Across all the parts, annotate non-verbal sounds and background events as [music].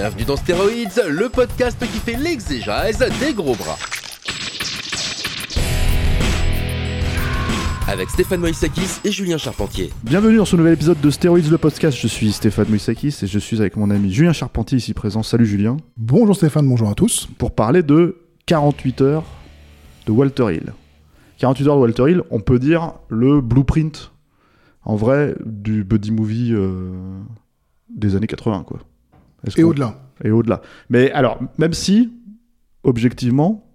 Bienvenue dans Stéroïdes, le podcast qui fait l'exégèse des gros bras. Avec Stéphane Moïsakis et Julien Charpentier. Bienvenue dans ce nouvel épisode de Stéroïdes le podcast. Je suis Stéphane Moïsakis et je suis avec mon ami Julien Charpentier ici présent. Salut Julien. Bonjour Stéphane, bonjour à tous. Pour parler de 48 heures de Walter Hill. 48 heures de Walter Hill, on peut dire le blueprint en vrai du buddy movie euh, des années 80 quoi. Et au-delà. Et au-delà. Mais alors, même si objectivement,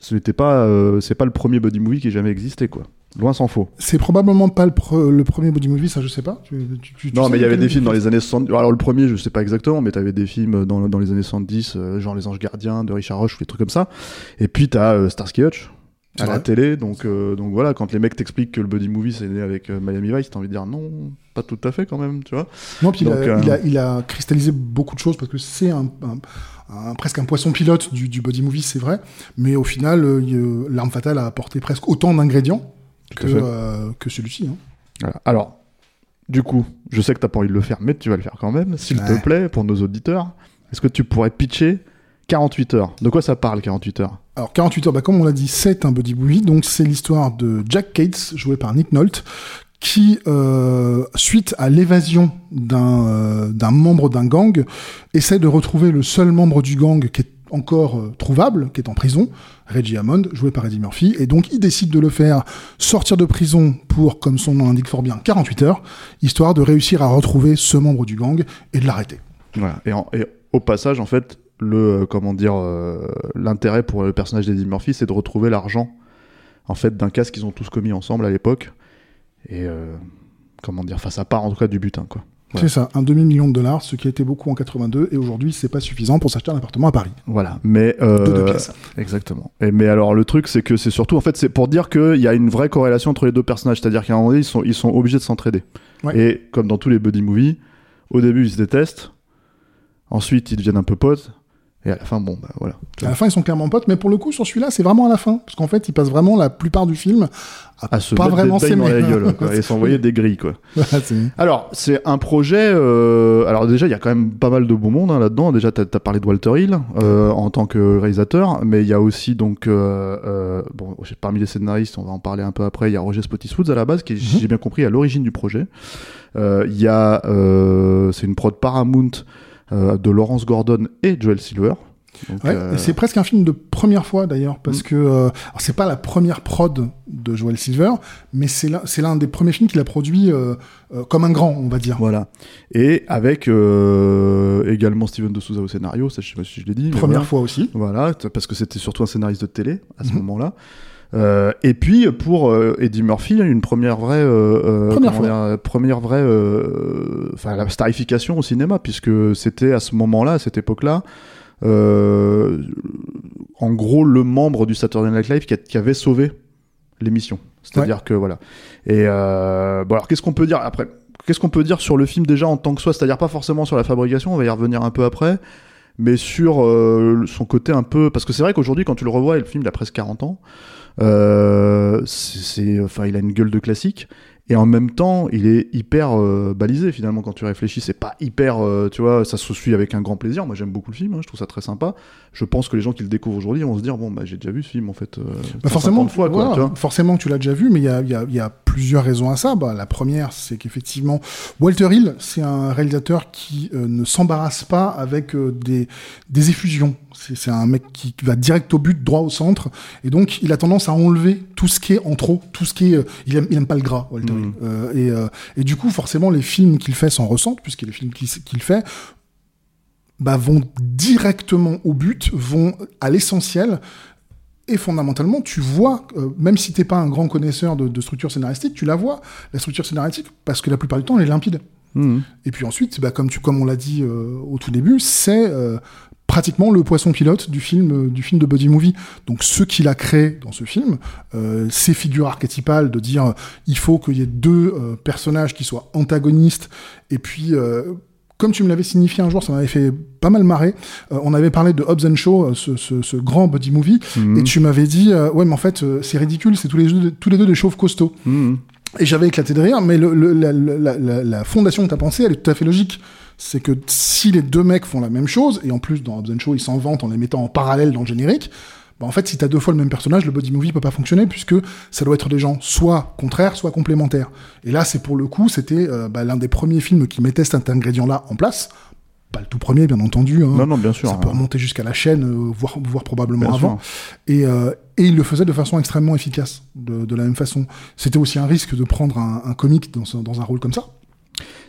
ce n'était pas, euh, c'est pas le premier buddy movie qui ait jamais existé quoi. Loin s'en faut. C'est probablement pas le, pre- le premier body movie, ça je sais pas. Tu- tu- tu- tu Non, mais il y avait des films dans les années 70. Alors, le premier, je sais pas exactement, mais t'avais des films dans, dans les années 70, euh, genre Les Anges Gardiens de Richard Roche ou des trucs comme ça. Et puis, t'as euh, Starsky Hutch à la télé. Donc, euh, donc voilà, quand les mecs t'expliquent que le buddy movie c'est né avec euh, Miami Vice, t'as envie de dire non, pas tout à fait quand même, tu vois. Non, puis il, a, euh, il, a, il a cristallisé beaucoup de choses parce que c'est un, un- un- presque un poisson pilote du, du body movie, c'est vrai. Mais au final, l'arme fatale a apporté presque autant d'ingrédients que, celui-ci. hein. Voilà. Alors, du coup, je sais que t'as pas envie de le faire, mais tu vas le faire quand même, s'il te plaît, pour nos auditeurs. Est-ce que tu pourrais pitcher 48 heures De quoi ça parle, 48 heures? Alors 48 heures, bah, comme on l'a dit, c'est un buddy movie, donc c'est l'histoire de Jack Cates, joué par Nick Nolte, qui, euh, suite à l'évasion d'un euh, d'un membre d'un gang, essaie de retrouver le seul membre du gang qui est encore euh, trouvable, qui est en prison, Reggie Hammond, joué par Eddie Murphy, et donc il décide de le faire sortir de prison pour, comme son nom l'indique fort bien, 48 heures, histoire de réussir à retrouver ce membre du gang et de l'arrêter. Voilà. Et, en- et au passage, en fait, le euh, comment dire, euh, l'intérêt pour le personnage d'Eddie Murphy, c'est de retrouver l'argent, en fait, d'un casse qu'ils ont tous commis ensemble à l'époque. Et euh, comment dire, enfin, ça part en tout cas du butin, quoi. Ouais. C'est ça, un demi-million de dollars, ce qui a été beaucoup en 82, et aujourd'hui c'est pas suffisant pour s'acheter un appartement à Paris. Voilà. Mais euh, De deux pièces. Exactement. Et mais alors le truc, c'est que c'est surtout, en fait, c'est pour dire qu'il y a une vraie corrélation entre les deux personnages, c'est-à-dire qu'à un moment donné, ils sont, ils sont obligés de s'entraider. Ouais. Et comme dans tous les buddy movies, au début ils se détestent, ensuite ils deviennent un peu potes, et à la fin, bon, bah voilà. À la fin, ils sont clairement potes, mais pour le coup, sur celui-là, c'est vraiment à la fin. Parce qu'en fait, ils passent vraiment la plupart du film à, À se pas vraiment s'aimer. la gueule, quoi, [laughs] et s'envoyer des grilles, quoi. [laughs] Alors, c'est un projet. euh, Alors, déjà, il y a quand même pas mal de beau monde hein, là-dedans. Déjà, tu as, parlé de Walter Hill euh, en tant que réalisateur, mais il y a aussi, donc, euh, bon, parmi les scénaristes, on va en parler un peu après, il y a Roger Spottiswoode à la base, qui Mhm. j'ai bien compris, à l'origine du projet. Il y a. c'est une prod Paramount de Lawrence Gordon et Joel Silver. Ouais, euh, c'est presque un film de première fois d'ailleurs, parce Mm. que euh, c'est pas la première prod de Joel Silver, mais c'est l'un des premiers films qu'il a produit euh, euh, comme un grand, on va dire. Voilà. Et avec euh, également Steven de Souza au scénario, ça je sais pas si je l'ai dit. Première voilà. fois aussi. Voilà, parce que c'était surtout un scénariste de télé à ce Mhm. moment-là. Euh, et puis pour euh, Eddie Murphy, une première vraie, euh, euh, Première euh, première vraie, euh, enfin la starification au cinéma, puisque c'était à ce moment-là, à cette époque-là, euh, en gros le membre du Saturday Night Live qui, a- qui avait sauvé l'émission. C'est-à-dire que voilà. Et euh, bon alors qu'est-ce qu'on peut dire après? Qu'est-ce qu'on peut dire sur le film déjà en tant que soi? C'est-à-dire pas forcément sur la fabrication, on va y revenir un peu après, mais sur euh, son côté un peu parce que c'est vrai qu'aujourd'hui quand tu le revois, et le film il a presque 40 ans, euh, c'est enfin il a une gueule de classique et en même temps il est hyper euh, balisé finalement quand tu réfléchis. C'est pas hyper, euh, tu vois, ça se suit avec un grand plaisir. Moi j'aime beaucoup le film, hein, je trouve ça très sympa. Je pense que les gens qui le découvrent aujourd'hui vont se dire bon bah j'ai déjà vu ce film en fait. euh, Bah 150 forcément, fois quoi. voilà, tu vois. forcément que tu l'as déjà vu, mais il y a, il y a- il y a plusieurs raisons à ça. Bah, la première, c'est qu'effectivement, Walter Hill, c'est un réalisateur qui euh, ne s'embarrasse pas avec euh, des, des effusions. C'est un mec qui va direct au but, droit au centre, et donc il a tendance à enlever tout ce qui est en trop, tout ce qui est. euh, il, aime, il aime pas le gras, Walter Mhm. Hill. Et, et du coup, forcément, les films qu'il fait s'en ressentent, puisque les films qu'il qu'il fait bah, vont directement au but, vont à l'essentiel, Et fondamentalement, tu vois, euh, même si t'es pas un grand connaisseur de, de structure scénaristique, tu la vois, la structure scénaristique, parce que la plupart du temps, elle est limpide. Mhm. Et puis ensuite, bah, comme, tu, comme on l'a dit euh, au tout début, c'est euh, pratiquement le poisson pilote du film, du film de Buddy Movie. Donc ce qu'il a créé dans ce film, ces figures archétypales de dire il faut qu'il y ait deux personnages qui soient antagonistes, et puis... comme tu me l'avais signifié un jour, ça m'avait fait pas mal marrer. Euh, on avait parlé de Hobbs and Shaw, euh, ce, ce, ce grand buddy movie, Mhm. et tu m'avais dit euh, ouais mais en fait c'est ridicule, c'est tous les deux, tous les deux des chauves costauds. Mhm. Et j'avais éclaté de rire, mais le, le- la, la- la- la fondation tu as pensée, elle est tout à fait logique. C'est que si les deux mecs font la même chose, et en plus dans Hobbs and Shaw, ils s'en vantent en les mettant en parallèle dans le générique, bah en fait, si t'as deux fois le même personnage, le body movie peut pas fonctionner puisque ça doit être des gens soit contraires, soit complémentaires. Et là, c'est pour le coup, c'était euh, bah, l'un des premiers films qui mettait cet ingrédient-là en place. Pas le tout premier, bien entendu. hein. Non, non, bien sûr. Ça peut remonter jusqu'à la chaîne, euh, voire, voire probablement Bien avant. Et, euh, et il le faisait de façon extrêmement efficace, de, de la même façon. C'était aussi un risque de prendre un, un comique dans, ce- dans un rôle comme ça.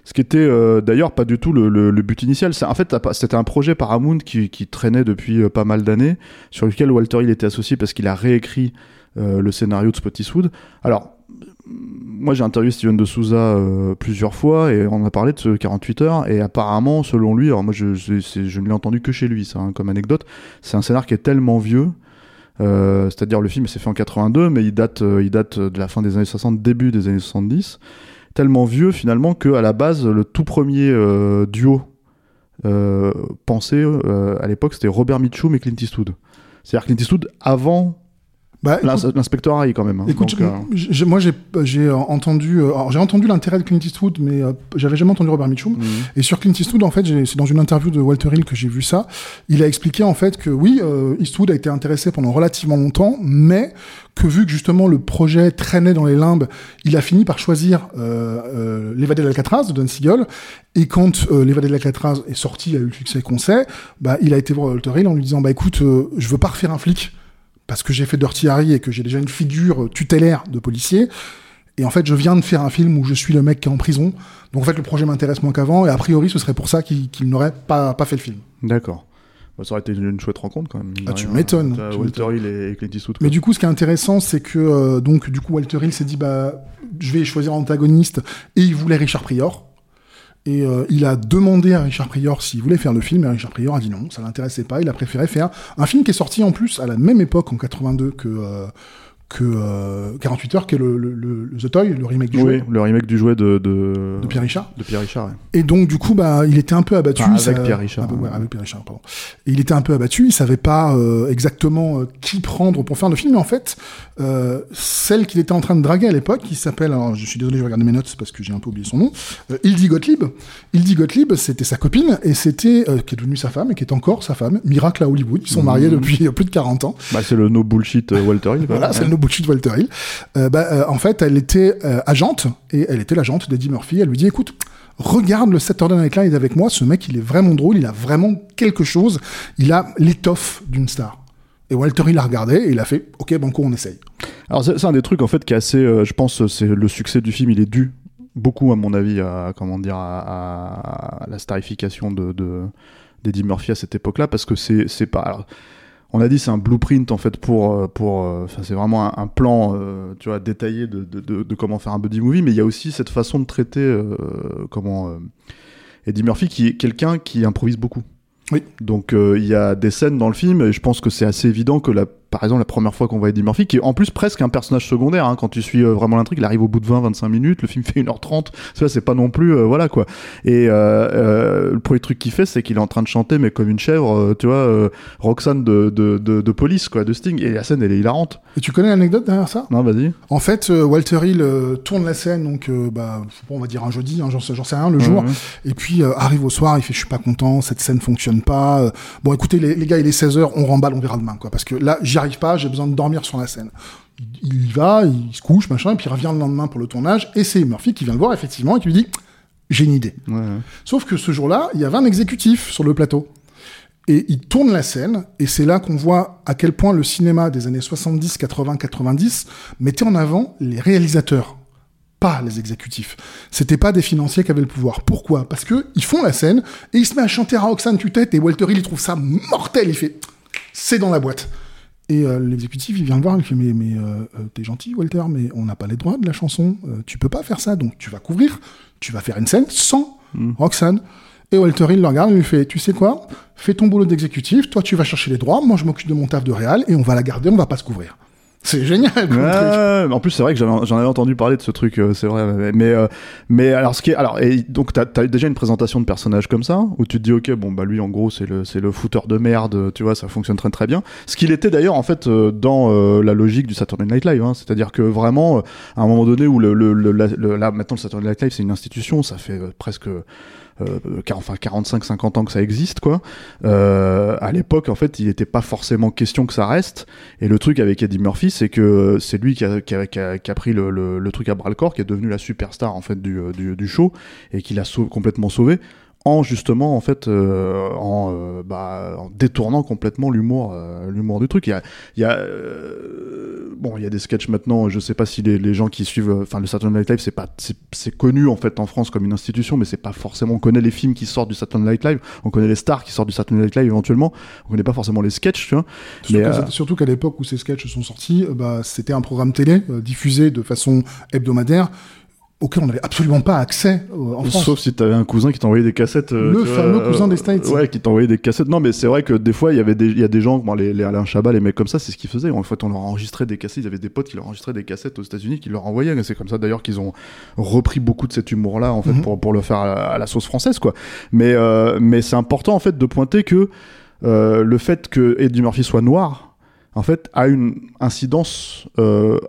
Ce qui était euh, d'ailleurs pas du tout le, le- le but initial. En fait, c'était un projet Paramount qui, qui traînait depuis euh, pas mal d'années, sur lequel Walter Hill était associé parce qu'il a réécrit euh, le scénario de Spottiswood. Alors, moi j'ai interviewé Steven de Souza euh, plusieurs fois et on a parlé de ce 48 heures et apparemment, selon lui, alors moi je, je, je ne l'ai entendu que chez lui, ça, hein, comme anecdote, c'est un scénar qui est tellement vieux. euh, C'est-à-dire le film s'est fait en 82, mais il date, euh, il date de la fin des années 60, début des années 70 tellement vieux finalement que à la base le tout premier euh, duo euh, pensé euh, à l'époque c'était Robert Mitchum et Clint Eastwood. C'est-à-dire Clint Eastwood avant Bah, l'inspecteur Harry quand même. hein. écoute, Donc, euh, moi j'ai j'ai entendu, euh, j'ai entendu l'intérêt de Clint Eastwood, mais euh, j'avais jamais entendu Robert Mitchum. mhm. Et sur Clint Eastwood, en fait, c'est dans une interview de Walter Hill que j'ai vu ça. Il a expliqué en fait que oui, euh, Eastwood a été intéressé pendant relativement longtemps, mais que vu que justement le projet traînait dans les limbes, il a fini par choisir euh, euh, L'évadé d'Alcatraz de Don Siegel. Et quand euh, L'évadé d'Alcatraz est sorti, a eu le succès qu'on sait, bah, il a été voir Walter Hill en lui disant bah écoute, euh, je veux pas refaire un flic parce que j'ai fait Dirty Harry et que j'ai déjà une figure tutélaire de policier. Et en fait, je viens de faire un film où je suis le mec qui est en prison. Donc en fait, le projet m'intéresse moins qu'avant. Et a priori, ce serait pour ça qu'il n'aurait pas, pas fait le film. D'accord. Bah, ça aurait été une chouette rencontre quand même. Ah, tu m'étonnes, Walter Hill et Clint Eastwood. Mais quoi. du coup, ce qui est intéressant, c'est que euh, donc du coup, Walter Hill s'est dit bah, je vais choisir un antagoniste, et il voulait Richard Prior. Et euh, il a demandé à Richard Prior s'il voulait faire le film, et Richard Prior a dit non, ça l'intéressait pas. Il a préféré faire un film qui est sorti en plus à la même époque en 82 que euh, que euh, 48 heures, qui est le, le, le- le The Toy, le remake du oui, jouet le remake du jouet de, de... de Pierre Richard. de Pierre Richard. ouais. Et donc, du coup, bah, il était un peu abattu. Enfin, ça- avec Pierre Richard, Ah, bah, ouais, avec Pierre Richard, pardon. Et il était un peu abattu. Il savait pas euh, exactement euh, qui prendre pour faire le film. Mais en fait, euh, celle qu'il était en train de draguer à l'époque, qui s'appelle, alors je suis désolé, je vais regarder mes notes parce que j'ai un peu oublié son nom, euh, Hildy Gottlieb. Hildy Gottlieb, c'était sa copine et c'était, euh, qui est devenue sa femme et qui est encore sa femme. Miracle à Hollywood. Ils sont mariés depuis euh, plus de 40 ans. Bah, c'est le no bullshit euh, Walter Hill. Voilà, c'est le no bullshit Walter Hill. Euh, bah, euh, en fait, elle était euh, agente et elle était l'agente d'Eddie Murphy. Elle lui dit, écoute, regarde le Saturday Night Live avec moi. Ce mec, il est vraiment drôle. Il a vraiment quelque chose. Il a l'étoffe d'une star. Et Walter Hill a regardé et il a fait, ok, banco, on essaye. Alors c'est un des trucs en fait qui est assez, euh, je pense, c'est le succès du film, il est dû beaucoup à mon avis à comment dire à, la starification de, de d'Eddie Murphy à cette époque-là parce que c'est pas. on a dit c'est un blueprint en fait pour euh, pour euh, c'est vraiment un, plan tu vois détaillé de, de, comment faire un buddy movie mais il y a aussi cette façon de traiter comment Eddie Murphy qui est quelqu'un qui improvise beaucoup Donc euh, il y a des scènes dans le film et je pense que c'est assez évident que la par exemple la première fois qu'on voit Eddie Murphy qui est en plus presque un personnage secondaire hein, quand tu suis euh, vraiment l'intrigue il arrive au bout de 20-25 minutes le film [laughs] fait 1h30 ça c'est pas non plus euh, voilà quoi. Et euh, le premier truc qu'il fait c'est qu'il est en train de chanter mais comme une chèvre euh, tu vois Roxane de, de, de, de police quoi de Sting. Et la scène elle est hilarante. Et tu connais l'anecdote derrière ça? Non vas-y. En fait, Walter Hill tourne la scène, donc bah, on va dire un jeudi, hein, j'en sais rien, le jour. Mhm. Et puis arrive au soir, il fait je suis pas content, cette scène fonctionne pas. Bon écoutez les, les gars, il est 16h, on remballe, on verra demain quoi. Parce que là, j'y arrive pas, j'ai besoin de dormir sur la scène. Il, y va, il se couche, machin, et puis il revient le lendemain pour le tournage et c'est Murphy qui vient le voir effectivement et qui lui dit j'ai une idée. Ouais, ouais. Sauf que ce jour-là, il y avait un exécutif sur le plateau. Et il tourne la scène, et c'est là qu'on voit à quel point le cinéma des années 70, 80, 90 mettait en avant les réalisateurs, pas les exécutifs. C'était pas des financiers qui avaient le pouvoir. Pourquoi? Parce que ils font la scène, et il se met à chanter à Roxane tue-tête, et Walter Hill, il trouve ça mortel, il fait « c'est dans la boîte ». Et euh, l'exécutif, il vient le voir, il fait Mais, mais euh, euh, t'es gentil, Walter, mais on n'a pas les droits de la chanson. Euh, tu peux pas faire ça. Donc tu vas couvrir, tu vas faire une scène sans Roxane. Et Walter, il le regarde, il lui fait Tu sais quoi? Fais ton boulot d'exécutif, toi tu vas chercher les droits, moi je m'occupe de mon taf de réal, et on va la garder, on va pas se couvrir. C'est génial comme truc. Ouais, en plus c'est vrai que j'en avais entendu parler de ce truc, euh, c'est vrai. mais- Mais euh, mais alors ce qui est alors et donc t'as as déjà une présentation de personnage comme ça où tu te dis ok bon bah lui en gros c'est le c'est le fouteur de merde, tu vois ça fonctionne très très bien. Ce qu'il était d'ailleurs en fait euh, dans euh, la logique du Saturday Night Live, hein, c'est-à-dire que vraiment à un moment donné où le, le, le, la- le- là maintenant le Saturday Night Live c'est une institution, ça fait presque enfin 45-50 ans que ça existe quoi. Euh, à l'époque en fait il n'était pas forcément question que ça reste. Et le truc avec Eddie Murphy, c'est que c'est lui qui a, qui a- qui a- qui a pris le, le- truc à bras le corps, qui est devenu la superstar en fait du, euh, du, du show et qui l'a complètement sauvé en justement en fait euh, en, euh, bah, en détournant complètement l'humour euh, l'humour du truc. Il y a, il y a euh, bon il y a des sketchs maintenant. Je sais pas si les, les gens qui suivent enfin le Saturday Night Live c'est pas c'est- connu en fait en France comme une institution, mais c'est pas forcément on connaît les films qui sortent du Saturday Night Live, on connaît les stars qui sortent du Saturday Night Live éventuellement, on connaît pas forcément les sketchs, tu vois. Surtout Mais, qu'à- Surtout qu'à l'époque où ces sketchs sont sortis, bah, c'était un programme télé diffusé de façon hebdomadaire auquel on n'avait absolument pas accès euh, en France. Sauf si t'avais un cousin qui t'envoyait des cassettes. euh, Le vois, fameux euh, cousin des States. Ouais, qui t'envoyait des cassettes. Non, mais c'est vrai que des fois, il y avait des, y a des gens, bon, les, les Alain Chabat, les mecs comme ça, c'est ce qu'ils faisaient. En fait, on leur enregistrait des cassettes. Ils avaient des potes qui leur enregistraient des cassettes aux États-Unis, qui leur envoyaient. Et C'est comme ça d'ailleurs qu'ils ont repris beaucoup de cet humour-là, en fait, Mhm. pour, pour le faire à, la- à la sauce française, quoi. Mais, mais c'est important, en fait, de pointer que le fait que Eddie Murphy soit noir, en fait, a une incidence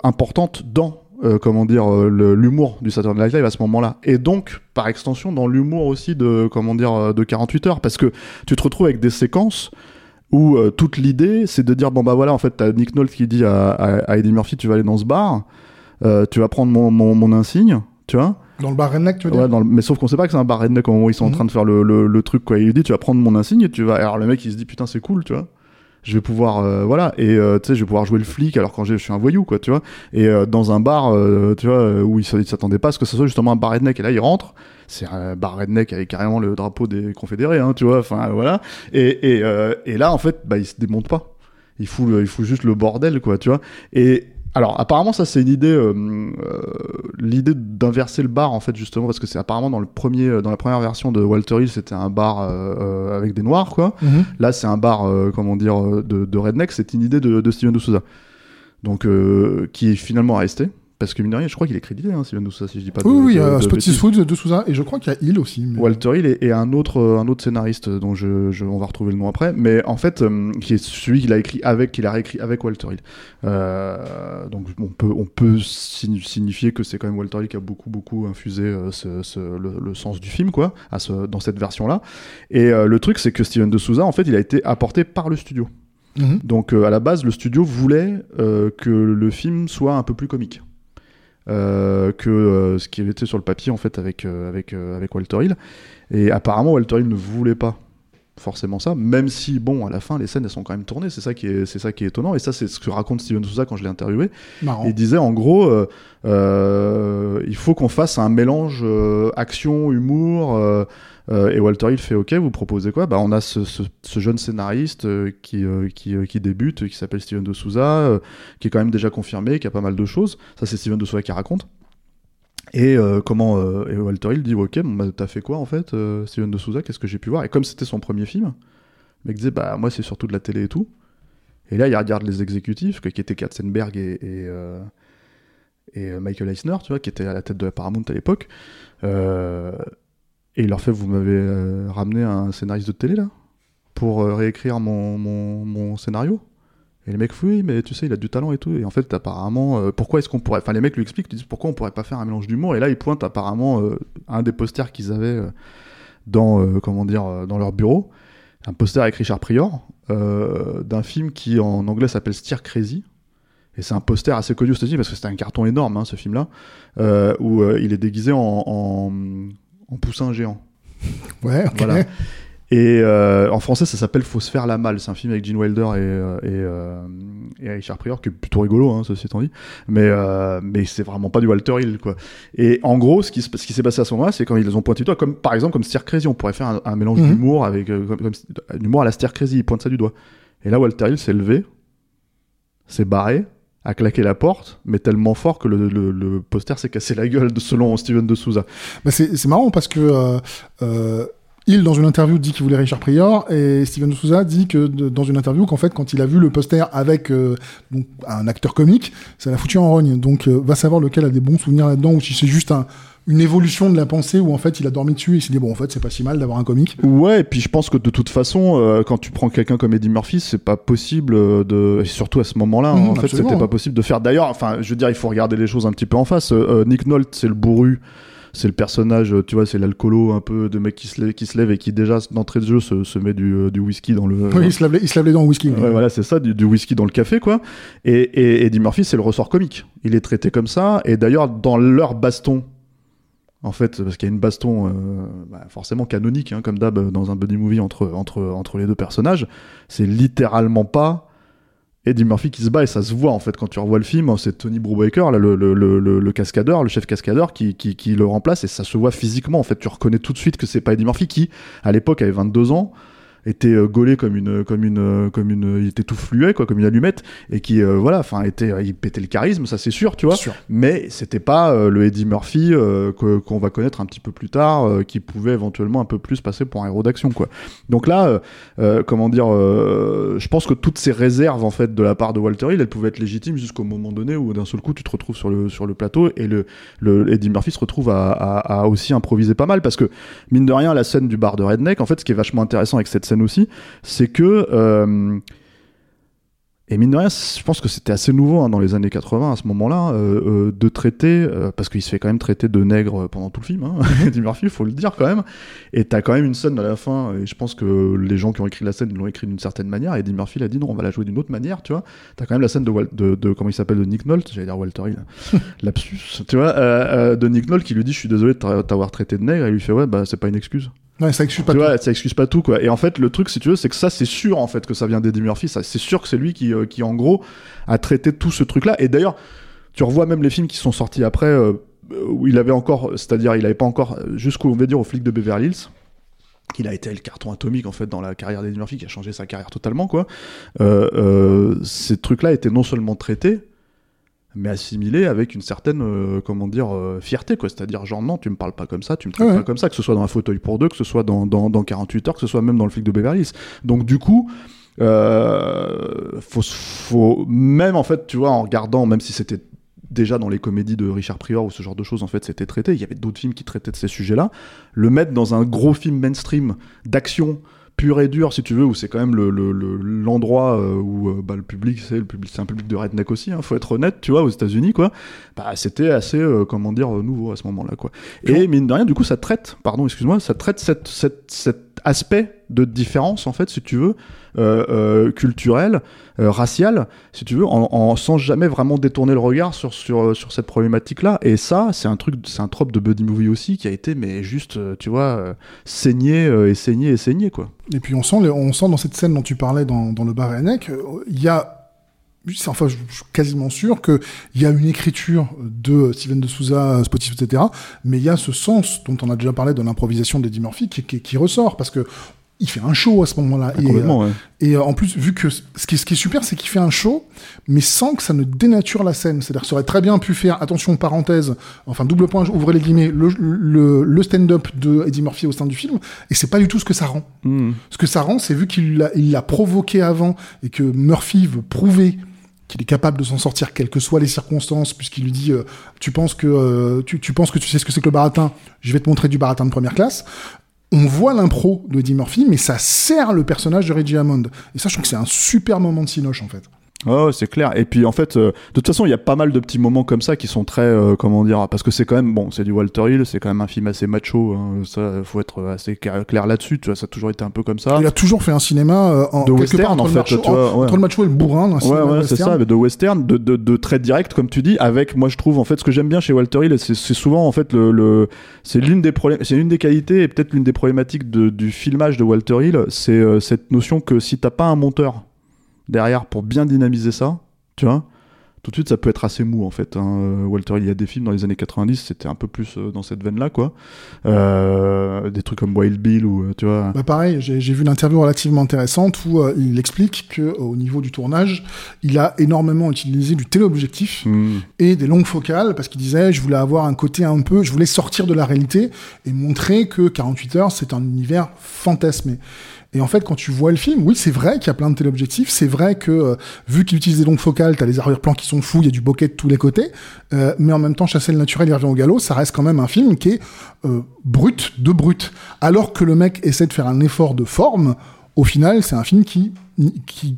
importante dans euh, comment dire euh, l'humour du Saturday Night Live à ce moment-là et donc par extension dans l'humour aussi de comment dire euh, de 48 heures parce que tu te retrouves avec des séquences où euh, toute l'idée c'est de dire bon bah voilà en fait t'as Nick Nolte qui dit à, à, à Eddie Murphy tu vas aller dans ce bar euh, tu vas prendre mon, mon, mon insigne tu vois Dans le bar Redneck, tu veux Ouais, dire dans le- mais sauf qu'on sait pas que c'est un bar redneck au moment où ils sont en Mhm. train de faire le, le, le truc quoi. Il lui dit tu vas prendre mon insigne et tu vas. Alors le mec il se dit putain c'est cool tu vois. Je vais pouvoir euh, voilà et euh, tu sais je vais pouvoir jouer le flic alors quand je suis un voyou quoi tu vois. Et euh, dans un bar euh, tu vois euh, où il s- il s'attendait pas à ce que ce soit justement un bar redneck et là il rentre. C'est un bar redneck avec carrément le drapeau des confédérés hein tu vois. Enfin voilà. Et et, euh, et là en fait bah il se démonte pas. Il fout il fout juste le bordel quoi tu vois. Et alors apparemment ça c'est une idée, euh, euh, l'idée d'inverser le bar en fait justement parce que c'est apparemment dans le premier, euh, dans la première version de Walter Hill c'était un bar euh, avec des noirs quoi. Mhm. Là c'est un bar euh, comment dire de, de redneck, c'est une idée de, de Steven de Souza, donc euh, qui est finalement resté parce que mine de rien je crois qu'il est crédité hein, de Souza si je dis pas de, Oui, oui, Spotty bêtises. Food de Souza, et je crois qu'il y a Hill aussi. mais- Walter Hill et, et un autre euh, un autre scénariste dont je, je- on va retrouver le nom après mais en fait euh, qui est celui qu'il a écrit avec qu'il a réécrit avec Walter Hill Euh, donc on peut on peut signi- signifier que c'est quand même Walter Hill qui a beaucoup beaucoup infusé euh, ce, ce- le, le sens du film quoi à ce, dans cette version là et le truc c'est que Steven de Souza en fait il a été apporté par le studio Mhm. donc euh, à la base, le studio voulait euh, que le film soit un peu plus comique. Euh, que euh, ce qui était sur le papier en fait avec, euh, avec, avec Walter Hill. Et apparemment Walter Hill ne voulait pas forcément ça, même si bon à la fin les scènes elles sont quand même tournées, c'est ça qui est, c'est ça qui est étonnant et ça c'est ce que raconte Steven Souza quand je l'ai interviewé. Marrant. Il disait en gros, il faut qu'on fasse un mélange action, humour. Euh, et Walter Hill fait OK, vous proposez quoi? Bah on a ce, jeune scénariste euh, qui, euh, qui, qui débute, qui s'appelle Steven de Souza, qui est quand même déjà confirmé, qui a pas mal de choses. Ça c'est Steven de Souza qui raconte. Et comment Walter Hill dit OK, bon, bah, t'as fait quoi en fait, Steven de Souza? Qu'est-ce que j'ai pu voir? Et comme c'était son premier film, le mec disait bah moi c'est surtout de la télé et tout. Et là il regarde les exécutifs, qui étaient Katzenberg et, et, Michael Eisner, tu vois, qui était à la tête de la Paramount à l'époque. Et il leur fait Vous m'avez euh, ramené un scénariste de télé là Pour euh, réécrire mon, mon, scénario Et les mecs Oui, mais tu sais, il a du talent et tout. Et en fait, apparemment, euh, pourquoi est-ce qu'on pourrait. Enfin, les mecs lui expliquent ils disent Pourquoi on pourrait pas faire un mélange d'humour? Et là, ils pointent apparemment un des posters qu'ils avaient dans, comment dire, dans leur bureau. Un poster avec Richard Prior d'un film qui en anglais s'appelle Steer Crazy. Et c'est un poster assez connu aux États-Unis parce que c'était un carton énorme, hein, ce film-là, où il est déguisé en, en poussin géant. Ouais. Voilà. Et euh, en français, ça s'appelle Faut se faire la malle. C'est un film avec Gene Wilder et, euh, et, euh, et Richard Pryor, qui est plutôt rigolo, hein, ceci étant dit. Mais, mais c'est vraiment pas du Walter Hill, quoi. Et en gros, ce qui, ce qui s'est passé à ce moment-là, c'est quand ils ont pointé du doigt, comme par exemple comme Steer Crazy, on pourrait faire un, un mélange Mhm. d'humour avec comme, comme- d'humour à la Steer Crazy. Ils pointent ça du doigt. Et là, Walter Hill s'est levé s'est barré, a claqué la porte, mais tellement fort que le, le- le poster s'est cassé la gueule, selon Steven de Souza. Bah, c'est marrant parce que euh, euh, il, dans une interview, dit qu'il voulait Richard Prior et Steven de Souza dit que dans une interview qu'en fait, quand il a vu le poster avec euh, donc, un acteur comique, ça l'a foutu en rogne. Donc, euh, va savoir lequel a des bons souvenirs là-dedans ou si c'est juste un- une évolution de la pensée où en fait il a dormi dessus et il s'est dit bon, en fait, c'est pas si mal d'avoir un comique. Ouais, et puis je pense que de toute façon, euh, quand tu prends quelqu'un comme Eddie Murphy, c'est pas possible euh, de, et surtout à ce moment-là, Mhm, en fait, c'était pas possible de faire. D'ailleurs, enfin, je veux dire, il faut regarder les choses un petit peu en face. Euh, Nick Nolte, c'est le bourru. C'est le personnage, tu vois, c'est l'alcoolo un peu de mec qui se lève, qui se lève et qui déjà d'entrée de jeu se, se met du, du whisky dans le. Oui, il se lave les, il se lave les dents au whisky. Ouais, voilà, c'est ça, du, du whisky dans le café, quoi. Et, et Eddie Murphy, c'est le ressort comique. Il est traité comme ça. Et d'ailleurs, dans leur baston, en fait, parce qu'il y a une baston euh, bah, forcément canonique, hein, comme d'hab dans un buddy movie entre, entre, entre les deux personnages, c'est littéralement pas Eddie Murphy qui se bat et ça se voit en fait quand tu revois le film. C'est Tony Brubaker, le, le, le- le cascadeur, le chef cascadeur, qui, qui, qui le remplace et ça se voit physiquement. En fait, tu reconnais tout de suite que c'est pas Eddie Murphy qui, à l'époque, avait 22 ans était euh, gaulé comme une comme une euh, comme une il était tout fluet quoi comme une allumette et qui euh, voilà enfin était il pétait le charisme ça c'est sûr tu vois Sûr. mais c'était pas euh, le Eddie Murphy euh, que- qu'on va connaître un petit peu plus tard euh, qui pouvait éventuellement un peu plus passer pour un héros d'action quoi donc là comment dire euh, je pense que toutes ces réserves en fait de la part de Walter Hill elles pouvaient être légitimes jusqu'au moment donné où d'un seul coup tu te retrouves sur le sur le plateau et le, le Eddie Murphy se retrouve à, à, à aussi improviser pas mal parce que mine de rien la scène du bar de Redneck en fait ce qui est vachement intéressant avec cette scène aussi c'est que euh, et mine de rien, je pense que c'était assez nouveau hein, dans les années 80 à ce moment-là euh, euh, de traiter, parce qu'il se fait quand même traiter de nègre pendant tout le film, hein, [laughs] Eddie Murphy, faut le dire quand même. Et t'as quand même une scène à la fin, et je pense que les gens qui ont écrit la scène l'ont écrit d'une certaine manière. Et Eddie Murphy l'a dit non, on va la jouer d'une autre manière, tu vois. T'as quand même la scène de, de, comment il s'appelle de Nick Nolte, j'allais dire Walter Hill, [laughs] lapsus, tu vois, de Nick Nolte qui lui dit je suis désolé de t'a- t'avoir traité de nègre, et lui fait ouais bah c'est pas une excuse Ouais, ça excuse pas tu tout. vois, ça excuse pas tout quoi. Et en fait, le truc, si tu veux, c'est que ça, c'est sûr en fait que ça vient d'Eddie Murphy. Ça, c'est sûr que c'est lui qui, euh, qui en gros, a traité tout ce truc-là. Et d'ailleurs, tu revois même les films qui sont sortis après, euh, où il avait encore, c'est-à-dire, il avait pas encore jusqu'au, on va dire, au flic de Beverly Hills. Il a été le carton atomique en fait dans la carrière d'Eddie Murphy qui a changé sa carrière totalement quoi. Euh, euh, ces trucs-là étaient non seulement traités, mais assimilés avec une certaine euh, comment dire euh, fierté quoi. C'est-à-dire genre non, tu me parles pas comme ça, tu me traites Ouais. pas comme ça, que ce soit dans un fauteuil pour deux, que ce soit dans, dans, dans 48 heures, que ce soit même dans le flic de Beverly Hills. Donc du coup, euh, faut, faut même en fait, tu vois, en regardant, même si c'était déjà dans les comédies de Richard Prior ou ce genre de choses en fait c'était traité, il y avait d'autres films qui traitaient de ces sujets-là, le mettre dans un gros film mainstream d'action pur et dur si tu veux où c'est quand même le le- le- l'endroit euh, où euh, bah, le public c'est le public c'est un public de redneck aussi hein, faut être honnête tu vois aux États-Unis quoi. Bah c'était assez euh, comment dire nouveau à ce moment-là quoi. Et mine de rien du coup ça traite pardon excuse-moi ça traite cette, cette, cet aspect de différence en fait si tu veux euh, euh, culturel euh, racial si tu veux en, sans jamais vraiment détourner le regard sur sur sur cette problématique là et ça c'est un truc c'est un trope de buddy movie aussi qui a été mais juste euh, tu vois euh, saigné euh, et saigné et saigné quoi. Et puis on sent, on sent dans cette scène dont tu parlais dans, dans le bar euh, il y a enfin, je je suis quasiment sûr qu'il y a une écriture de Steven de Souza, Spotify, etc. Mais il y a ce sens dont on a déjà parlé de l'improvisation d'Eddie Murphy qui, qui, qui ressort parce que il fait un show à ce moment-là. Et, complètement euh, ouais. et euh, en plus, vu que ce qui, est- ce qui est super, c'est qu'il fait un show, mais sans que ça ne dénature la scène. C'est-à-dire ça aurait très bien pu faire, attention, parenthèse, enfin, double point, ouvrez les guillemets, le, le, le stand-up de Eddie Murphy au sein du film, et c'est pas du tout ce que ça rend. Mhm. Ce que ça rend, c'est vu qu'il l'a il l'a provoqué avant, et que Murphy veut prouver qu'il est capable de s'en sortir quelles que soient les circonstances, puisqu'il lui dit euh, tu penses que euh, tu, tu penses que tu sais ce que c'est que le baratin, je vais te montrer du baratin de première classe. On voit l'impro de Eddie Murphy, mais ça sert le personnage de Reggie Hammond. Et ça, je trouve que c'est un super moment de cinoche, en fait. Ouais, ouais, c'est clair. Et puis en fait, euh, de toute façon, il y a pas mal de petits moments comme ça qui sont très, euh, comment dire, parce que c'est quand même, bon, c'est du Walter Hill, c'est quand même un film assez macho. Hein, ça, faut être assez clair là-dessus. Tu vois, ça a toujours été un peu comme ça. Il a toujours fait un cinéma euh, en De western, part, en fait, macho- tu vois, ouais. entre le macho et le bourrin d'un Ouais, cinéma ouais, c'est ça, mais de western, de, de, de très direct, comme tu dis, avec, moi je trouve, en fait, ce que j'aime bien chez Walter Hill, c'est souvent, en fait, le, le c'est l'une des problèmes, c'est une des qualités et peut-être l'une des problématiques de- du filmage de Walter Hill, c'est euh, cette notion que si t'as pas un monteur derrière pour bien dynamiser ça, tu vois, tout de suite ça peut être assez mou en fait. Hein. Euh, Walter, il y a des films dans les années 90, c'était un peu plus euh, dans cette veine-là, quoi. Euh, des trucs comme Wild Bill ou tu vois. Bah pareil, j'ai vu une interview relativement intéressante où il explique que au niveau du tournage, il a énormément utilisé du téléobjectif Hmm. et des longues focales parce qu'il disait je voulais avoir un côté un peu, je voulais sortir de la réalité et montrer que 48 heures c'est un univers fantasmé. Et en fait, quand tu vois le film, oui, c'est vrai qu'il y a plein de téléobjectifs. C'est vrai que, euh, vu qu'il utilise des longues focales, t'as les arrière-plans qui sont fous, il y a du bokeh de tous les côtés. Euh, mais en même temps, chasser le naturel, il revient au galop. Ça reste quand même un film qui est euh, brut de brut. Alors que le mec essaie de faire un effort de forme, au final, c'est un film qui, qui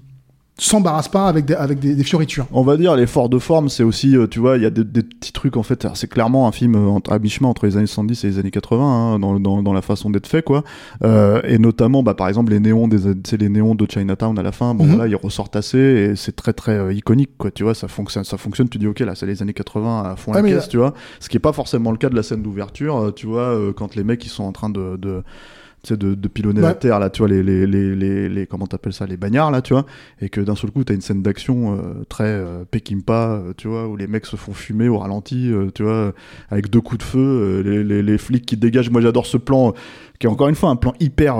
s'embarrasse pas avec des, avec des, des, fioritures. On va dire l'effort de forme, c'est aussi, euh, tu vois, il y a des, des, petits trucs en fait. C'est clairement un film euh, entre, à mi-chemin entre les années 70 et les années 80 hein, dans, dans, dans, la façon d'être fait, quoi. Euh, et notamment, bah, par exemple, les néons c'est les néons de Chinatown à la fin. Bon, mm -hmm. là, ils ressortent assez et c'est très très euh, iconique, quoi. Tu vois, ça fonctionne, ça fonctionne. Tu dis, ok, là, c'est les années 80 à fond ah, la caisse, là... tu vois. Ce qui est pas forcément le cas de la scène d'ouverture, euh, tu vois, quand les mecs ils sont en train de, de de, de pilonner ouais. la terre là tu vois les les les les, les comment t'appelles ça les bagnards là tu vois et que d'un seul coup t'as une scène d'action euh, très euh, Pekimpa euh, tu vois où les mecs se font fumer au ralenti euh, tu vois avec deux coups de feu euh, les, les, les flics qui dégagent moi j'adore ce plan qui est encore une fois un plan hyper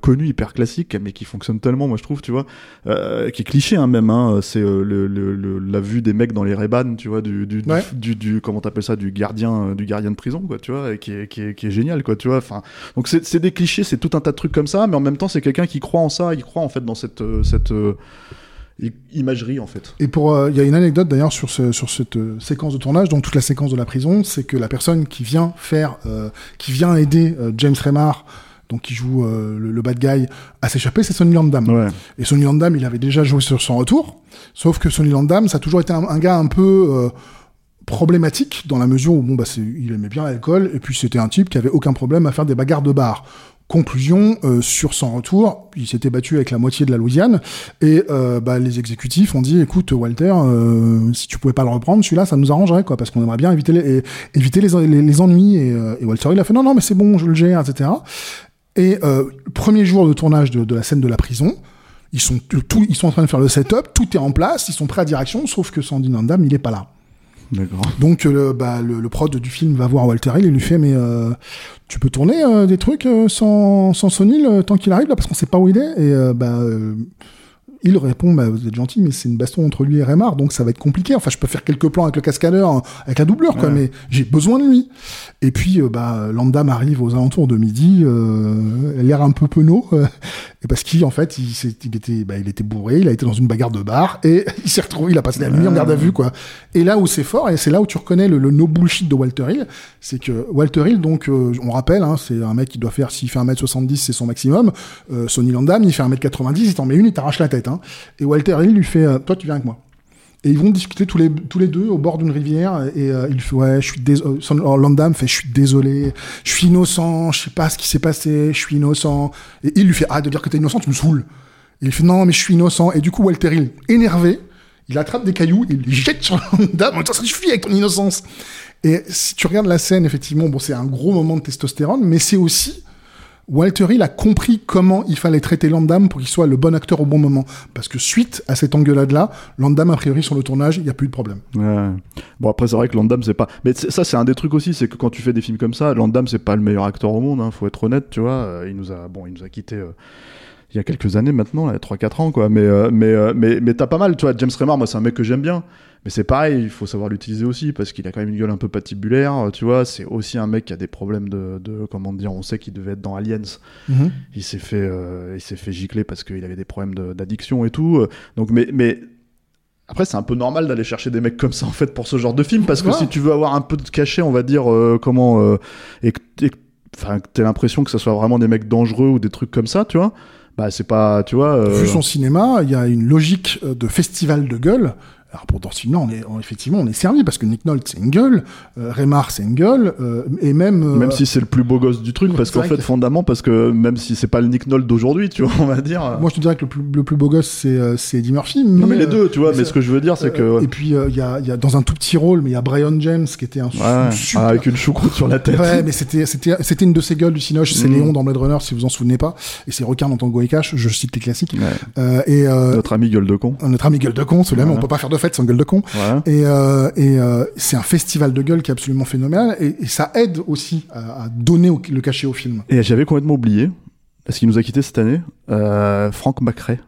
connu, hyper classique, mais qui fonctionne tellement, moi je trouve, tu vois, qui est cliché hein, même. Hein, c'est le, le, le, la vue des mecs dans les Reban, tu vois, du, du, ouais. du, du, comment t'appelles ça, du gardien, du gardien de prison, quoi, tu vois, et qui est, qui est, qui est génial, quoi, tu vois. Enfin, donc c'est des clichés, c'est tout un tas de trucs comme ça, mais en même temps c'est quelqu'un qui croit en ça, il croit en fait dans cette cette imagerie en fait. Et pour il euh, y a une anecdote d'ailleurs sur ce, sur cette euh, séquence de tournage, donc toute la séquence de la prison, c'est que la personne qui vient faire, euh, qui vient aider James Remar, donc qui joue le, le, bad guy, à s'échapper, c'est Sonny Landam. Ouais. Et Sonny Landam, il avait déjà joué sur son retour, sauf que Sonny Landam, ça a toujours été un, un gars un peu problématique dans la mesure où bon bah il aimait bien l'alcool et puis c'était un type qui avait aucun problème à faire des bagarres de bar. Conclusion, euh, sur son retour, il s'était battu avec la moitié de la Louisiane et euh, bah, les exécutifs ont dit écoute Walter, euh, si tu pouvais pas le reprendre, celui-là ça nous arrangerait quoi parce qu'on aimerait bien éviter les, éviter les, les, ennuis et, et, Walter il a fait non non mais c'est bon je le gère etc. Et premier jour de tournage de, de, la scène de la prison, ils sont tout, ils sont en train de faire le setup, tout est en place, ils sont prêts à direction, sauf que Sandy Nandam il est pas là. Donc le, bah, le, prod du film va voir Walter Hill et lui fait mais euh, tu peux tourner euh, des trucs euh, sans, sans Sonny tant qu'il arrive là parce qu'on sait pas où il est et bah il répond bah, vous êtes gentil mais c'est une baston entre lui et Raymar donc ça va être compliqué enfin je peux faire quelques plans avec le cascadeur avec la doublure quoi ouais. mais j'ai besoin de lui et puis euh, bah Landam arrive aux alentours de midi euh, l'air un peu penaud euh, et parce qu'en fait il, il était bah, il était bourré il a été dans une bagarre de bar et [laughs] il s'est retrouvé il a passé la nuit en garde à vue quoi et là où c'est fort et c'est là où tu reconnais le, le no bullshit de Walter Hill c'est que Walter Hill donc on rappelle hein, c'est un mec qui doit faire s'il fait 1m70 c'est son maximum Sonny Landam il fait 1m90 il t'en met une il t'arrache la tête hein. Et Walter Hill lui fait, euh, toi tu viens avec moi. Et ils vont discuter tous les, tous les deux au bord d'une rivière. Et euh, il fait, ouais, je suis désolé. Landam fait, je suis désolé. Je suis innocent. Je sais pas ce qui s'est passé. Je suis innocent. Et il lui fait, ah, de dire que t'es innocent, tu me saoules. Et il fait, non, mais je suis innocent. Et du coup, Walter Hill, énervé, il attrape des cailloux, il les jette sur Landam. Ça suffit avec ton innocence. Et si tu regardes la scène, effectivement, bon, c'est un gros moment de testostérone, mais c'est aussi Walter Hill a compris comment il fallait traiter Landam pour qu'il soit le bon acteur au bon moment. Parce que suite à cette engueulade-là, Landam, a priori, sur le tournage, il n'y a plus de problème. Ouais. Bon, après, c'est vrai que Landam, c'est pas. Mais ça, c'est un des trucs aussi, c'est que quand tu fais des films comme ça, Landam, c'est pas le meilleur acteur au monde, hein, faut être honnête, tu vois. Il nous a, bon, il nous a. Euh il y a quelques années maintenant, 3-4 ans, quoi. Mais, euh, mais, euh, mais, mais t'as pas mal, tu vois. James Remar, moi, c'est un mec que j'aime bien. Mais c'est pareil, il faut savoir l'utiliser aussi, parce qu'il a quand même une gueule un peu patibulaire, tu vois. C'est aussi un mec qui a des problèmes de, de comment dire, on sait qu'il devait être dans Aliens. Mm -hmm. Il s'est fait, euh, il s'est fait gicler parce qu'il avait des problèmes d'addiction et tout. Donc, mais, mais, après, c'est un peu normal d'aller chercher des mecs comme ça, en fait, pour ce genre de film, parce que ouais. si tu veux avoir un peu de cachet, on va dire, euh, comment, euh, et que t'as l'impression que ce soit vraiment des mecs dangereux ou des trucs comme ça, tu vois bah c'est pas tu vois euh... vu son cinéma il y a une logique de festival de gueule alors pour dans ce film-là, on est on, effectivement on est servi parce que Nick Nolte c'est une gueule, euh, Remar c'est une gueule, euh, et même euh, même si c'est le plus beau gosse du truc, parce qu'en fait fondamentalement parce que même si c'est pas le Nick Nolte d'aujourd'hui, tu vois, on va dire. Moi je te dirais que le plus, le plus beau gosse c'est c'est Eddie Murphy. Mais, non mais les deux, tu vois. Mais, mais ce que je veux dire c'est que et puis il y a y a dans un tout petit rôle, mais il y a Brian James qui était un ouais, super... ah, avec une choucroute sur la tête. Ouais, mais c'était c'était c'était une de ces gueules du Cinoche, c'est mm. Léon dans Blade Runner si vous en souvenez pas, et c'est Requin dans Tango et Cash, je cite les classiques. Ouais. et notre ami gueule de con. Notre ami gueule de con, celui-là, ouais. on peut pas faire de fait, sans gueule de con. Et, euh, et euh, c'est un festival de gueule qui est absolument phénoménal et, et ça aide aussi à, à donner au- le cachet au film. Et j'avais complètement oublié, parce qu'il nous a quitté cette année, euh, Frank McRae.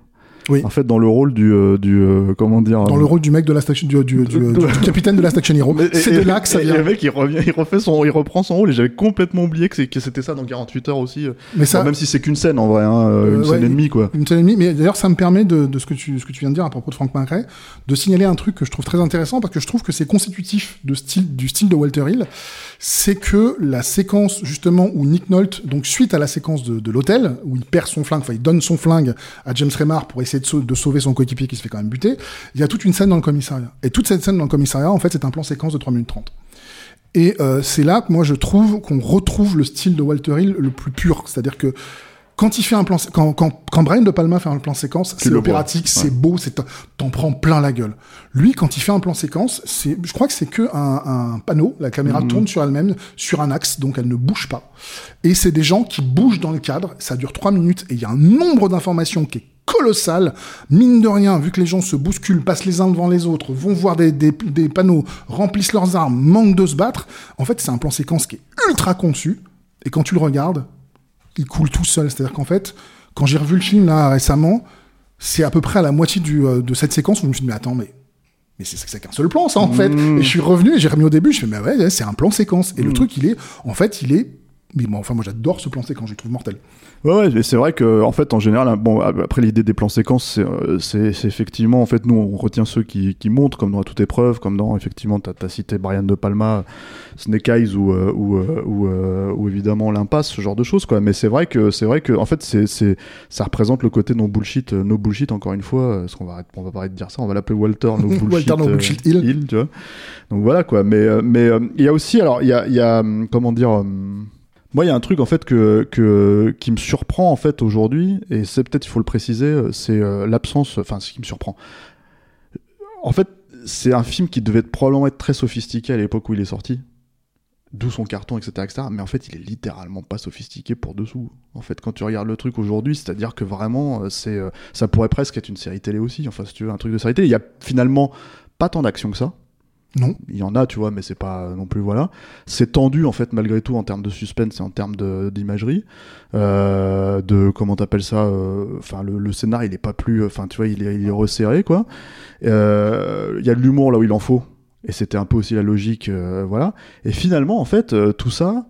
Oui. En fait, dans le rôle du, euh, du euh, comment dire, Dans le rôle du mec de la station, du, du, du, du- [laughs] capitaine de la Station Hero. C'est et- de là que ça et vient. le mec, il revient, il refait son, il reprend son rôle. Et j'avais complètement oublié que, c'était ça dans 48 heures aussi. Mais ça, même si c'est qu'une scène en vrai, hein, euh, Euh, une scène ouais, et demie quoi. Une scène et demie. Mais d'ailleurs, ça me permet de, de ce que tu, ce que tu viens de dire à propos de Frank McRae, de signaler un truc que je trouve très intéressant parce que je trouve que c'est constitutif de style, du style de Walter Hill. C'est que la séquence, justement, où Nick Nolte, donc suite à la séquence de, de l'hôtel, où il perd son flingue, enfin, il donne son flingue à James Remar pour essayer de, sau- de sauver son coéquipier qui se fait quand même buter, il y a toute une scène dans le commissariat. Et toute cette scène dans le commissariat, en fait, c'est un plan séquence de 3 minutes 30. Et euh, c'est là que moi je trouve qu'on retrouve le style de Walter Hill le plus pur. C'est-à-dire que quand il fait un plan, quand, quand, quand Brian De Palma fait un plan séquence, c'est opératique, c'est beau, c'est t'en prends plein la gueule. Lui, quand il fait un plan séquence, c'est, je crois que c'est que un, un panneau, la caméra Mhm. tourne sur elle-même, sur un axe, donc elle ne bouge pas. Et c'est des gens qui bougent dans le cadre, ça dure trois minutes, et il y a un nombre d'informations qui est colossal. Mine de rien, vu que les gens se bousculent, passent les uns devant les autres, vont voir des, des, des panneaux, remplissent leurs armes, manquent de se battre, en fait, c'est un plan séquence qui est ultra conçu. Et quand tu le regardes, il coule tout seul. C'est-à-dire qu'en fait, quand j'ai revu le film là récemment, c'est à peu près à la moitié du, euh, de cette séquence où je me suis dit, mais attends, mais, mais c'est c'est qu'un seul plan, ça, en fait. Et je suis revenu et j'ai remis au début, je fais, mais ouais, ouais, c'est un plan séquence. Et le truc, il est, en fait, il est, mais bon, enfin, moi, j'adore ce plan séquence, je le trouve mortel. Ouais, ouais, c'est vrai que en fait, en général, hein, bon, après l'idée des plans séquences, c'est, euh, c'est, effectivement, en fait, nous, on retient ceux qui, qui montrent, comme dans toute épreuve, comme dans, effectivement, t'as, t'as cité Brian De Palma, Snake Eyes ou, euh, ou, euh, ou, ou évidemment l'impasse, ce genre de choses, quoi. Mais c'est vrai que, c'est vrai que, en fait, c'est, c'est, ça représente le côté no bullshit, no bullshit, encore une fois, parce qu'on va, on va pas arrêter de dire ça, on va l'appeler Walter no [laughs] bullshit, Walter no bullshit Hill. tu vois. Donc voilà, quoi. Mais, mais, il y a aussi, alors, il y a, y a, hum, comment dire, hum, moi, il y a un truc en fait que, qui me surprend en fait aujourd'hui, et c'est peut-être il faut le préciser, euh, c'est euh, l'absence. Enfin, ce qui me surprend. En fait, c'est un film qui devait probablement être très sophistiqué à l'époque où il est sorti, d'où son carton, etc., etc. Mais en fait, il est littéralement pas sophistiqué pour dessous. En fait, quand tu regardes le truc aujourd'hui, c'est-à-dire que vraiment, euh, c'est, ça pourrait presque être une série télé aussi. Enfin, si tu veux, un truc de série télé. Il y a finalement pas tant d'action que ça. Non. Il y en a, tu vois, mais c'est pas non plus voilà. C'est tendu en fait malgré tout en termes de suspense et en termes de- d'imagerie, euh, de comment t'appelles ça. euh, Enfin, le, le scénar il est pas plus, enfin tu vois, il est, il est resserré quoi. Euh, Il y a de l'humour là où il en faut et c'était un peu aussi la logique, euh, voilà. Et finalement en fait euh, tout ça.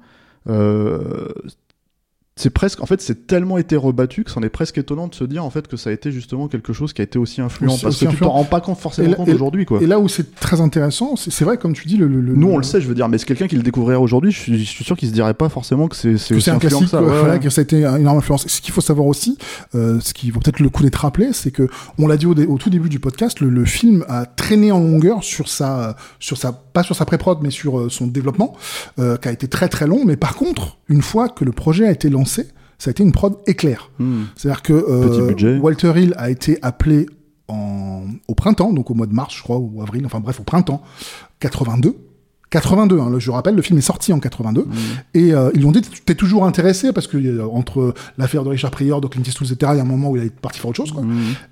C'est presque, en fait, c'est tellement été rebattu que c'en est presque étonnant de se dire en fait que ça a été justement quelque chose qui a été aussi influent Aussi- parce aussi que tu t'en influent. rends pas compte forcément là- compte aujourd'hui quoi. Et là où c'est très intéressant, c'est vrai, comme tu dis, le, le, Nous, on le sait, je veux dire, mais c'est quelqu'un qui le découvrirait aujourd'hui, je suis, je suis sûr qu'il se dirait pas forcément que c'est c'est que aussi c'est un influent classique, que ça. ouais, voilà, ouais. que ça a été une énorme influence. Ce qu'il faut savoir aussi, euh, ce qui vaut peut-être le coup d'être rappelé, c'est que on l'a dit au, dé- au tout début du podcast, le, le film a traîné en longueur sur sa, sur sa, pas sur sa pré-prod, mais sur euh, son développement, euh, qui a été très très long. Mais par contre, une fois que le projet a été lancé, ça a été une prod éclair. Hmm. C'est-à-dire que euh. Walter Hill a été appelé en, au printemps, donc au mois de mars, je crois, ou avril, enfin bref, au printemps 82. 82, hein, je rappelle, le film est sorti en 82. Et euh, ils lui ont dit, t'es toujours intéressé, parce que euh, entre l'affaire de Richard Pryor, de Clint Eastwood, etc., il y a un moment où il est parti faire autre chose. Quoi.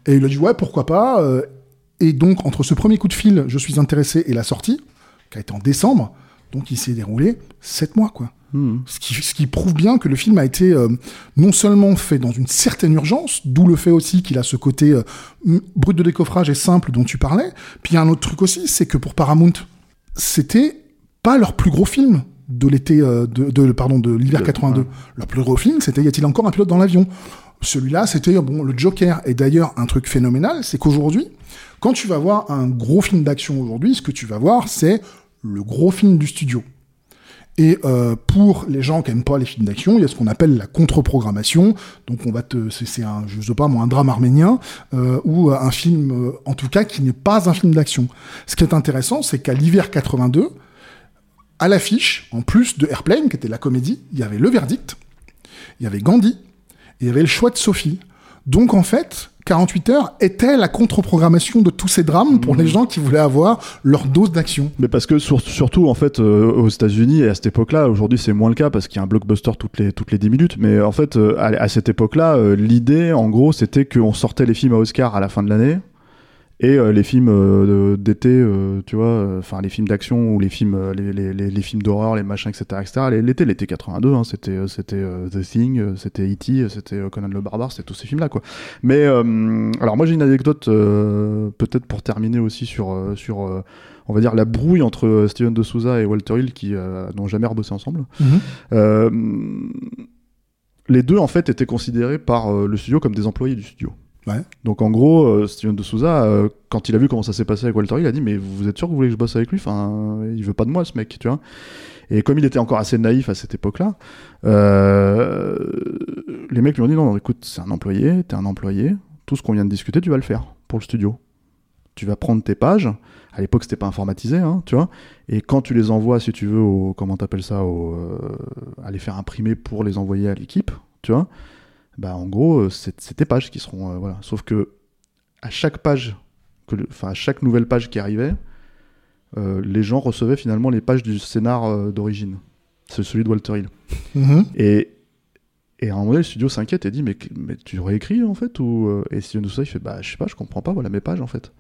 Et il a dit, ouais, pourquoi pas. euh, et donc, entre ce premier coup de fil, je suis intéressé, et la sortie, qui a été en décembre, donc il s'est déroulé sept mois, quoi. Hmm. Ce qui, ce qui prouve bien que le film a été euh, non seulement fait dans une certaine urgence, d'où le fait aussi qu'il a ce côté euh, brut de décoffrage et simple dont tu parlais. Puis il y a un autre truc aussi, c'est que pour Paramount, c'était pas leur plus gros film de l'été, euh, de, de- pardon, de l'hiver De- 82. ouais. Leur plus gros film, c'était Y a-t-il encore un pilote dans l'avion? Celui-là, c'était bon le Joker. Et d'ailleurs, un truc phénoménal, c'est qu'aujourd'hui, quand tu vas voir un gros film d'action aujourd'hui, ce que tu vas voir, c'est le gros film du studio. Et euh, pour les gens qui aiment pas les films d'action, il y a ce qu'on appelle la contre-programmation. Donc on va te, c'est, un, je sais pas moi, un drame arménien euh, ou un film, euh, en tout cas, qui n'est pas un film d'action. Ce qui est intéressant, c'est qu'à l'hiver 82, à l'affiche, en plus de Airplane, qui était la comédie, il y avait Le Verdict, il y avait Gandhi, et il y avait Le Choix de Sophie. Donc en fait, 48 heures était la contre-programmation de tous ces drames pour les gens qui voulaient avoir leur dose d'action. Mais parce que sur- surtout en fait euh, aux États-Unis et à cette époque-là, aujourd'hui c'est moins le cas parce qu'il y a un blockbuster toutes les toutes les 10 minutes. Mais en fait euh, à, à cette époque-là, euh, l'idée en gros c'était qu'on sortait les films à Oscar à la fin de l'année Et euh, les films euh, d'été, euh, tu vois, enfin les films d'action ou les films, les, les, les, les films d'horreur, les machins, etc., etc. L'été, l'été 82, hein, c'était, c'était The Thing, c'était E.T., c'était Conan le Barbare, c'était tous ces films-là, quoi. Mais alors moi j'ai une anecdote, peut-être pour terminer aussi sur, sur, on va dire la brouille entre Steven de Souza et Walter Hill qui euh, n'ont jamais rebossé ensemble. Mhm. Euh, les deux en fait étaient considérés par euh, le studio comme des employés du studio. Donc en gros, euh, Steven de Souza, euh, quand il a vu comment ça s'est passé avec Walter il a dit mais vous êtes sûr que vous voulez que je bosse avec lui? Enfin, il veut pas de moi ce mec, tu vois. Et comme il était encore assez naïf à cette époque-là, euh, les mecs lui ont dit non, écoute, c'est un employé, t'es un employé, tout ce qu'on vient de discuter, tu vas le faire pour le studio. Tu vas prendre tes pages. À l'époque, c'était pas informatisé, hein, tu vois. Et quand tu les envoies, si tu veux, comment t'appelles ça, au, à les faire imprimer pour les envoyer à l'équipe, tu vois. Bah, en gros, euh, c'est tes pages qui seront, euh, voilà. Sauf que à chaque page, que le- à chaque nouvelle page qui arrivait, euh, les gens recevaient finalement les pages du scénar d'origine. C'est celui de Walter Hill. Mhm. Et, et à un moment donné, le studio s'inquiète et dit mais, mais tu aurais écrit en fait ou Et Steven Souza il fait bah je sais pas, je comprends pas, voilà mes pages en fait.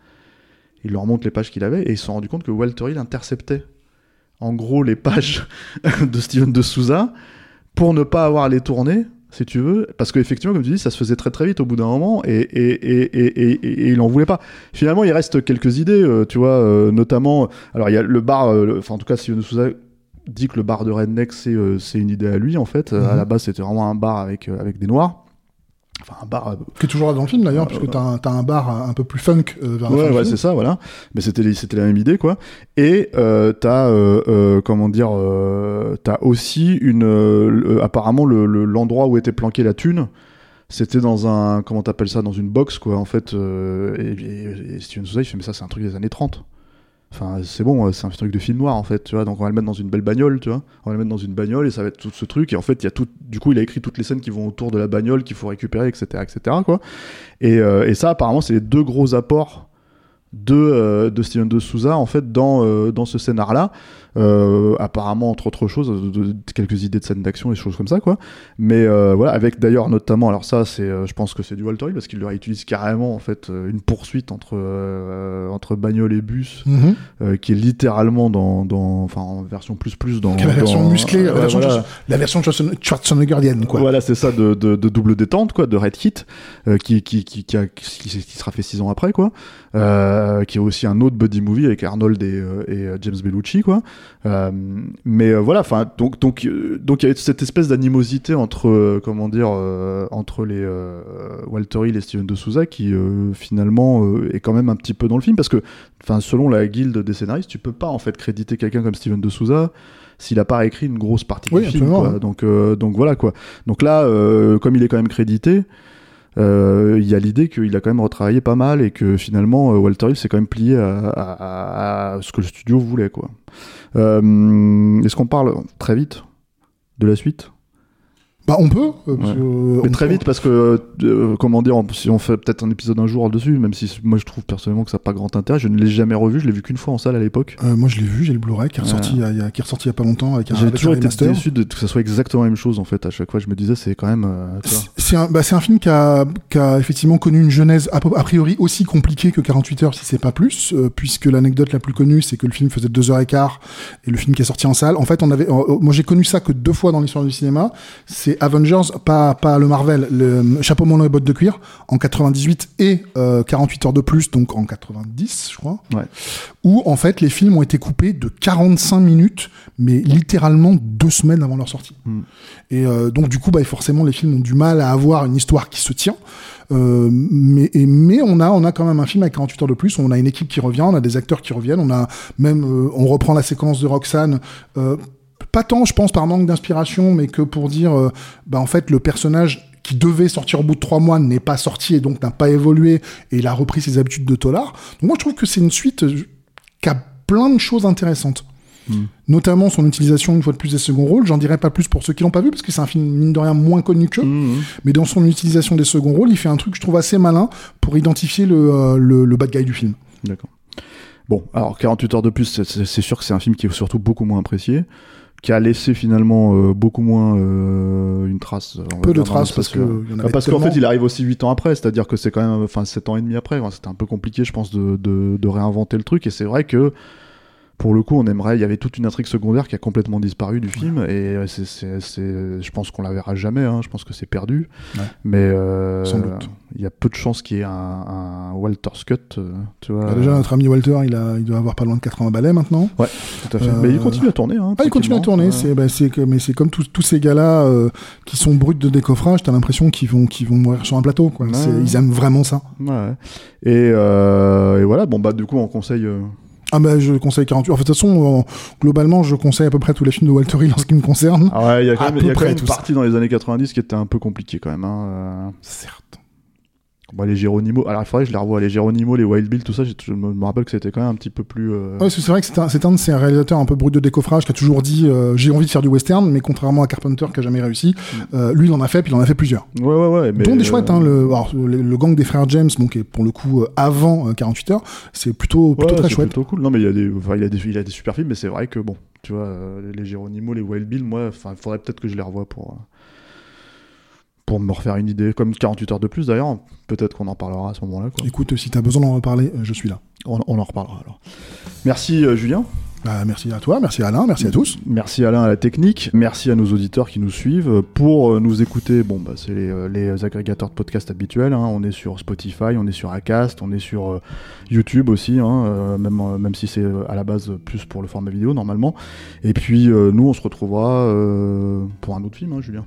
Il leur montre les pages qu'il avait et ils se sont rendus compte que Walter Hill interceptait en gros les pages [laughs] de Steven de Souza pour ne pas avoir à les tourner si tu veux, parce qu'effectivement, comme tu dis, ça se faisait très très vite au bout d'un moment, et, et, et, et, il en voulait pas. Finalement, il reste quelques idées, euh, tu vois, euh, notamment, alors il y a le bar, euh, enfin en tout cas, de Souza dit que le bar de Redneck, c'est c'est une idée à lui, en fait. À Mhm. la base, c'était vraiment un bar avec, avec des noirs. Enfin, un bar. euh, Qui est toujours là dans le film d'ailleurs, Euh, puisque t'as un, un bar un peu plus funk euh, vers la Ouais, ouais, c'est ça, voilà. Mais c'était c'était la même idée, quoi. Et euh, t'as euh, euh, comment dire, euh, t'as aussi une euh, apparemment le le- l'endroit où était planquée la thune. C'était dans un comment t'appelles ça dans une box quoi en fait euh, et, et, et Steven Souza il fait mais ça c'est un truc des années 30 c'est bon c'est un truc de film noir en fait tu vois. Donc on va le mettre dans une belle bagnole tu vois. On va le mettre dans une bagnole et ça va être tout ce truc. Et en fait il y a tout du coup il a écrit toutes les scènes qui vont autour de la bagnole qu'il faut récupérer etc etc quoi. Et, euh, et ça apparemment c'est les deux gros apports de, euh, Steven de Souza en fait dans, euh, dans ce scénar là euh, apparemment entre autres choses de- de- de- quelques idées de scènes d'action et choses comme ça quoi mais euh, voilà avec d'ailleurs notamment alors ça c'est euh, je pense que c'est du Walter Hill parce qu'il leur utilise carrément en fait euh, une poursuite entre euh, entre bagnole et bus Mhm. euh, qui est littéralement dans, dans enfin en version plus plus dans La version dans- musclée, la version, voilà. la version Schwarzen- Schwarzeneggerienne, quoi. Voilà, c'est ça, de, de, de double détente, quoi, de Red Kit, euh, qui, qui, qui, qui, a- qui, qui sera fait six ans après, quoi. Euh, qui est aussi un autre buddy movie avec Arnold et, et James Bellucci, quoi. Euh, mais euh, voilà, enfin, donc, donc, euh, donc il y avait cette espèce d'animosité entre, comment dire, entre les Walter Hill et Steven de Souza qui finalement est quand même un petit peu dans le film parce que, enfin, selon la guilde des scénaristes, tu peux pas en fait créditer quelqu'un comme Steven de Souza s'il a pas écrit une grosse partie Oui, du film. quoi. Donc, donc voilà quoi. Donc là, comme il est quand même crédité, il y a l'idée qu'il a quand même retravaillé pas mal et que finalement euh, Walter Hill s'est quand même plié à- à ce que le studio voulait quoi. Euh, Est-ce qu'on parle très vite de la suite? Bah, on peut. euh, Ouais. euh, Mais on très peut- vite parce que euh, comment dire, on- si on fait peut-être un épisode un jour dessus, même si moi je trouve personnellement que ça n'a pas grand intérêt, je ne l'ai jamais revu, je l'ai vu qu'une fois en salle à l'époque. Moi, je l'ai vu, j'ai le Blu-ray qui est ressorti, il y a- il y a, qui est ressorti il y a pas longtemps avec un, J'ai toujours un été déçu de que ça soit exactement la même chose en fait. À chaque fois, je me disais c'est quand même. C'est un, bah, un film qui a, qui a effectivement connu une genèse a, a priori aussi compliquée que 48 heures, si c'est pas plus, puisque l'anecdote la plus connue, c'est que le film faisait deux heures et quart et le film qui est sorti en salle. En fait, on avait, euh, moi j'ai connu ça que deux fois dans l'histoire du cinéma. C'est Avengers, pas, pas le Marvel, le Chapeau mono et bottes de cuir en 98 et euh, 48 heures de plus, donc en 90, je crois. Ouais. Où en fait les films ont été coupés de 45 minutes, mais littéralement deux semaines avant leur sortie. Mm. Et euh, donc du coup, bah, forcément, les films ont du mal à avoir une histoire qui se tient. Euh, mais, et- mais on a, on a quand même un film avec 48 heures de plus. On a une équipe qui revient, on a des acteurs qui reviennent, on a même, euh, on reprend la séquence de Roxane. Euh, pas tant, je pense, par manque d'inspiration, mais que pour dire, euh, bah en fait, le personnage qui devait sortir au bout de trois mois n'est pas sorti et donc n'a pas évolué et il a repris ses habitudes de tolard. Donc moi, je trouve que c'est une suite euh, qui a plein de choses intéressantes. Notamment son utilisation une fois de plus des seconds rôles. J'en dirai pas plus pour ceux qui l'ont pas vu parce que c'est un film mine de rien moins connu que. Mhm. Mais dans son utilisation des seconds rôles, il fait un truc que je trouve assez malin pour identifier le, euh, le, le bad guy du film. D'accord. Bon, alors 48 heures de plus, c'est sûr que c'est un film qui est surtout beaucoup moins apprécié, qui a laissé finalement euh, beaucoup moins euh, une trace. Peu de traces parce que y en Bah, avait parce qu'en fait, il arrive aussi 8 ans après, c'est-à-dire que c'est quand même, enfin, 7 ans et demi après. C'était un peu compliqué, je pense, de, de, de réinventer le truc. Et c'est vrai que, pour le coup, on aimerait. Il y avait toute une intrigue secondaire qui a complètement disparu du film. Et euh, c'est, c'est, c'est- je pense qu'on la verra jamais. hein. Je pense que c'est perdu. Ouais. Mais euh, Sans doute. il y a peu de chances qu'il y ait un, un Walter Scott. euh, tu vois. Bah, déjà, notre ami Walter, il, a, il doit avoir pas loin de 80 balais maintenant. Ouais, tout à fait. Euh, Mais il continue à tourner. Hein, Ah, il continue à tourner. C'est, bah, c'est mais c'est comme tous, ces gars-là euh, qui sont bruts de décoffrage. T'as l'impression qu'ils vont, qu'ils vont mourir sur un plateau. Quoi. Ouais. C'est- ils aiment vraiment ça. Et, et voilà, bon, bah, du coup, on conseille. Ah bah je conseille 48. En fait, de toute façon, globalement, je conseille à peu près tous les films de Walter Hill en ce qui me concerne. Ah ouais, il y a quand même, y a quand même une partie dans les années 90 qui était un peu compliquée quand même. Hein. euh. Certes. Bon, les Géronimo, alors il faudrait que je les revoie. Les Géronimo, les Wild Bill, tout ça, je me, rappelle que c'était quand même un petit peu plus. euh, Ouais, c'est vrai que c'est un, c'est un de ces réalisateurs un peu brut de décoffrage qui a toujours dit euh, j'ai envie de faire du western, mais contrairement à Carpenter qui a jamais réussi, euh, lui il en a fait, puis il en a fait plusieurs. Ouais, ouais, ouais. Mais, dont des chouettes, hein, le, alors, le, le gang des frères James, bon, qui est pour le coup avant euh, 48 heures, c'est plutôt, ouais, plutôt très chouette. plutôt cool. Non, mais il y a des, enfin, il a des, il a des super films, mais c'est vrai que bon, tu vois, les Géronimo, les Wild Bill, moi, il faudrait peut-être que je les revoie pour. Pour me refaire une idée, comme 48 heures de plus d'ailleurs, peut-être qu'on en parlera à ce moment-là. Écoute, si t'as besoin d'en reparler, euh, je suis là. On, on en reparlera alors. Merci euh, Julien. Bah, merci à toi, merci à Alain, merci à tous. Merci Alain à la technique, merci à nos auditeurs qui nous suivent. Pour euh, nous écouter, bon bah c'est les, les agrégateurs de podcasts habituels. hein. On est sur Spotify, on est sur Acast, on est sur YouTube aussi, hein, même même si c'est à la base plus pour le format vidéo normalement. Et puis nous on se retrouvera euh, pour un autre film, hein, Julien.